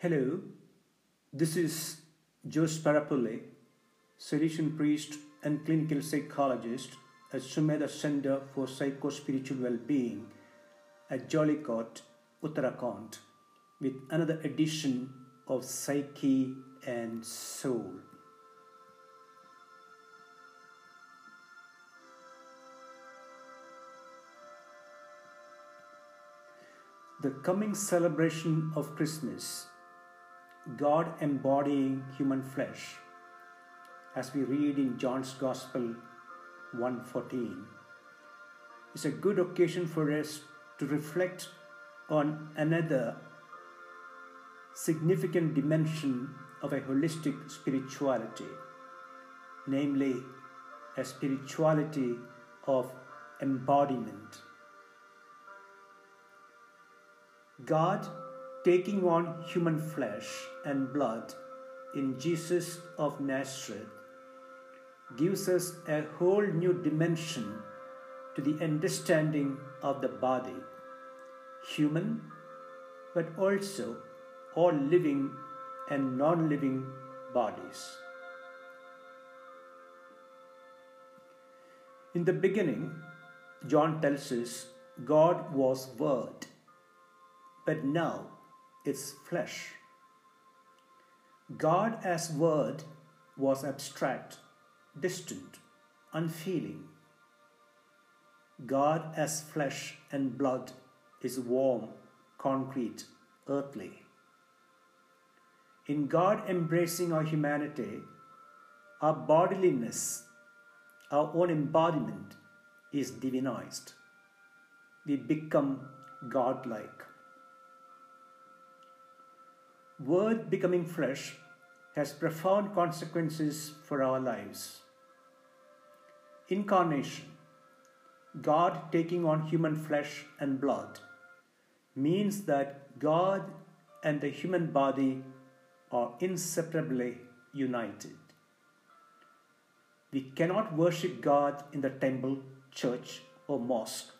Hello, this is Jose Parapully, Salesian priest and clinical psychologist at Sumedha Center for Psycho-Spiritual Well-Being at Jeolikote, Uttarakhand, with another edition of Psyche and Soul. The coming celebration of Christmas, God embodying human flesh, as we read in John's Gospel 1:14, is a good occasion for us to reflect on another significant dimension of a holistic spirituality, namely a spirituality of embodiment. God taking on human flesh and blood in Jesus of Nazareth gives us a whole new dimension to the understanding of the body, human, but also all living and non living bodies. In the beginning, John tells us God was Word but now it's flesh. God as Word was abstract, distant, unfeeling. God as flesh and blood is warm, concrete, earthly. In God embracing our humanity, our bodiliness, our own embodiment is divinized. We become godlike. Word becoming flesh has profound consequences for our lives. Incarnation, God taking on human flesh and blood, means that God and the human body are inseparably united. We cannot worship God in the temple, church, or mosque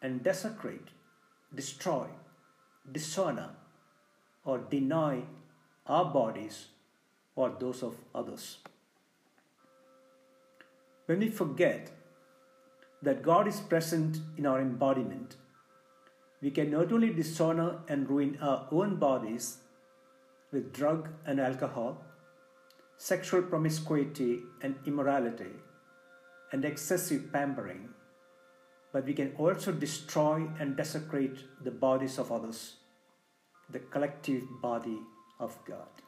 and desecrate, destroy, dishonor, or deny our bodies or those of others. When we forget that God is present in our embodiment, we can not only dishonor and ruin our own bodies with drug and alcohol, sexual promiscuity and immorality, and excessive pampering, but we can also destroy and desecrate the bodies of others the collective body of God.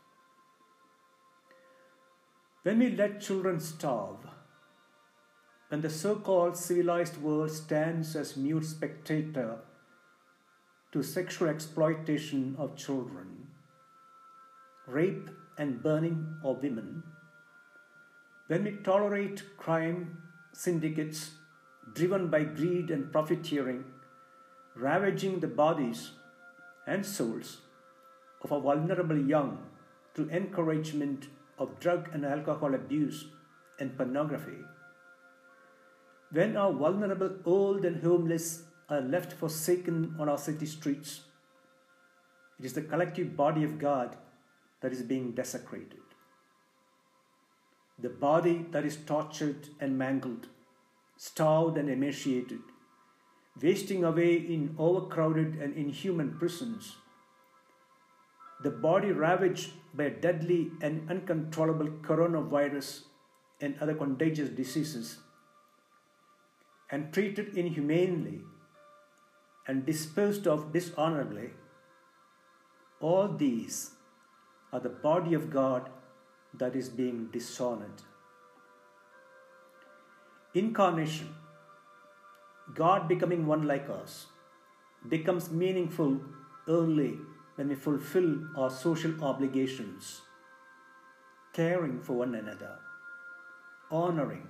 When we let children starve, when the so called civilized world stands as mute spectator to sexual exploitation of children, rape and burning of women, when we tolerate crime syndicates driven by greed and profiteering, ravaging the bodies and souls of our vulnerable young through encouragement of drug and alcohol abuse and pornography. When our vulnerable old and homeless are left forsaken on our city streets, it is the collective body of God that is being desecrated. The body that is tortured and mangled, starved and emaciated, wasting away in overcrowded and inhuman prisons. The body ravaged by deadly and uncontrollable coronavirus and other contagious diseases, and treated inhumanely and disposed of dishonorably, all these are the body of God that is being dishonored. Incarnation God becoming one like us becomes meaningful only when we fulfill our social obligations, caring for one another, honoring,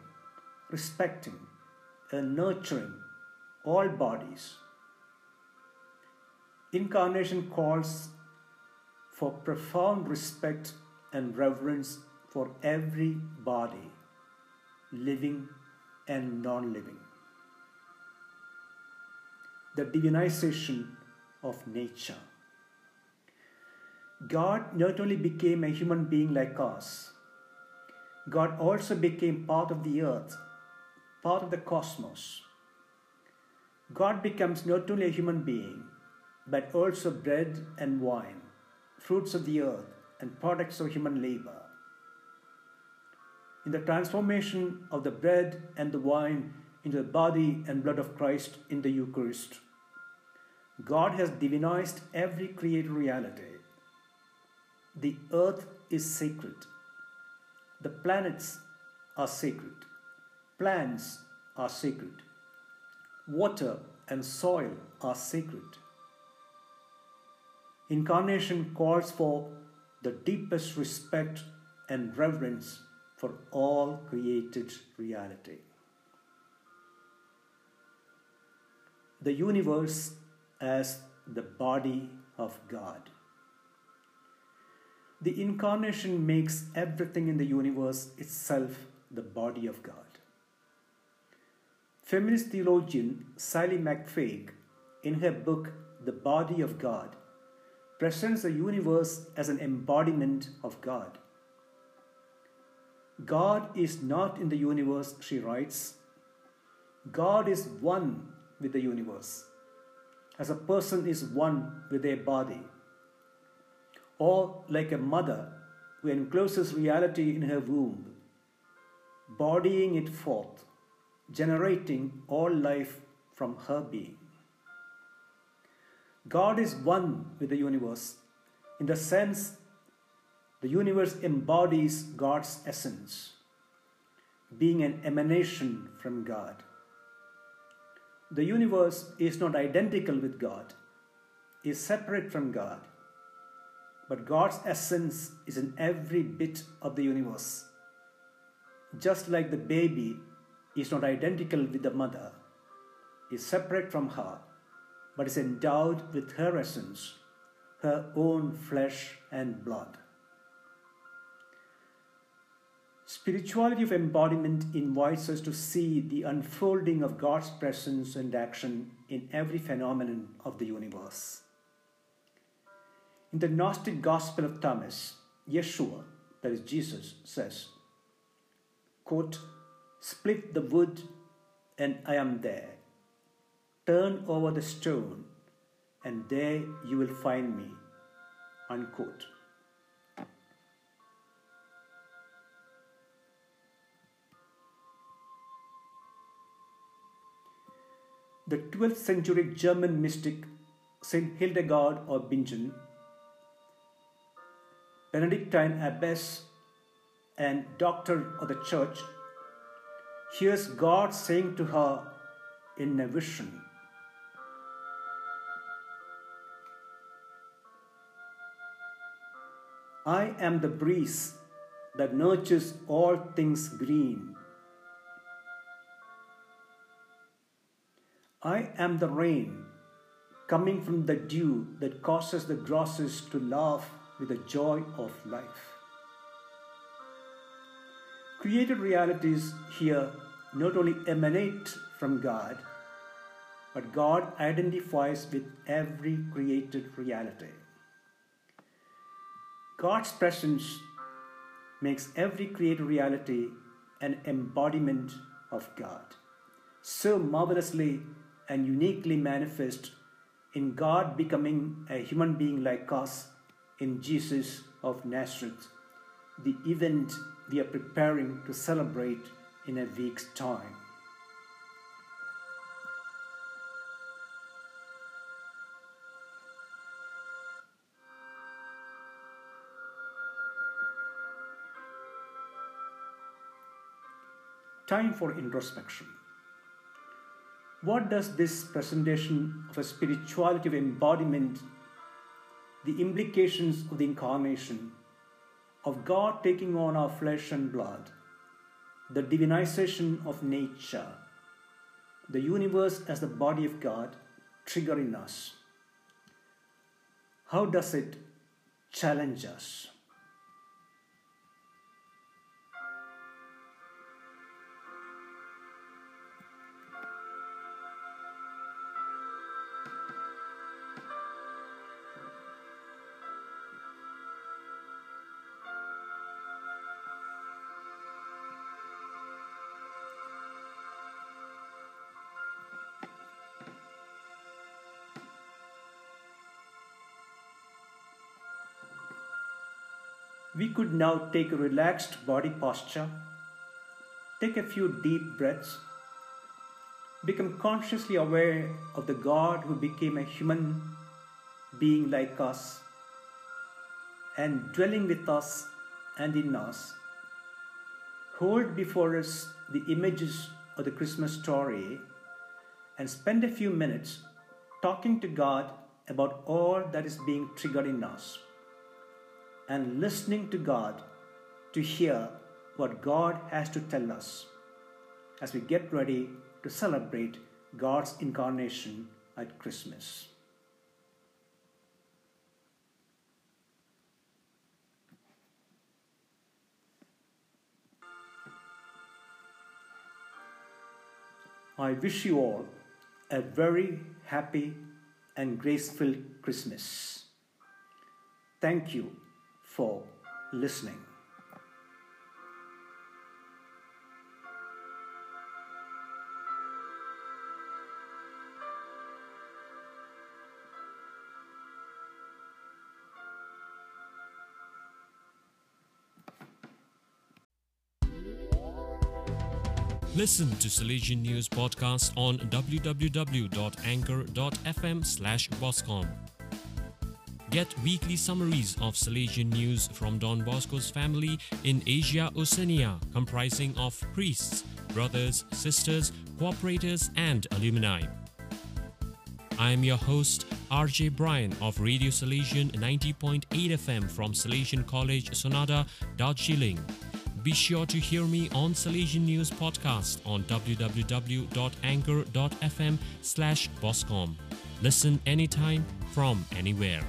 respecting, and nurturing all bodies. Incarnation calls for profound respect and reverence for every body, living and non living the divinization of nature. God not only became a human being like us, God also became part of the earth, part of the cosmos. God becomes not only a human being, but also bread and wine, fruits of the earth, and products of human labor. In the transformation of the bread and the wine into the body and blood of Christ in the Eucharist, God has divinized every created reality. The earth is sacred. The planets are sacred. Plants are sacred. Water and soil are sacred. Incarnation calls for the deepest respect and reverence for all created reality. The universe as the body of God. The incarnation makes everything in the universe itself the body of God. Feminist theologian Sallie McFague, in her book The Body of God, presents the universe as an embodiment of God. God is not in the universe, she writes. God is one with the universe, as a person is one with their body. Or like a mother who encloses reality in her womb, bodying it forth, generating all life from her being. God is one with the universe in the sense the universe embodies God's essence, being an emanation from God. The universe is not identical with God, is separate from God, but God's essence is in every bit of the universe. Just like the baby is not identical with the mother, is separate from her, but is endowed with her essence, her own flesh and blood. Spirituality of embodiment invites us to see the unfolding of God's presence and action in every phenomenon of the universe. In the Gnostic Gospel of Thomas, Yeshua, that is Jesus, says, quote, Split the wood and I am there. Turn over the stone and there you will find me. Unquote. The 12th century German mystic Saint Hildegard of Bingen, Benedictine abbess and doctor of the church, hears God saying to her in a vision, I am the breeze that nurtures all things green. I am the rain coming from the dew that causes the grasses to laugh with the joy of life. Created realities here not only emanate from God, but God identifies with every created reality. God's presence makes every created reality an embodiment of God, so marvelously and uniquely manifest in God becoming a human being like us in Jesus of Nazareth, the event we are preparing to celebrate in a week's time. Time for introspection. What does this presentation of a spirituality of embodiment, the implications of the incarnation, of God taking on our flesh and blood, the divinization of nature, the universe as the body of God trigger in us? How does it challenge us? We could now take a relaxed body posture, take a few deep breaths, become consciously aware of the God who became a human being like us and dwelling with us and in us. Hold before us the images of the Christmas story and spend a few minutes talking to God about all that is being triggered in us and listening to God to hear what God has to tell us as we get ready to celebrate God's incarnation at Christmas. I wish you all a very happy and graceful Christmas. Thank you for listening. Listen to Salesian News podcast on www.anchor.fm slash boscom. Get weekly summaries of Salesian news from Don Bosco's family in Asia Oceania, comprising of priests, brothers, sisters, cooperators, and alumni. I am your host, RJ Bryan of Radio Salesian 90.8 FM from Salesian College, Sonada, Darjeeling. Be sure to hear me on Salesian News Podcast on www.anchor.fm slash boscom. Listen anytime from anywhere.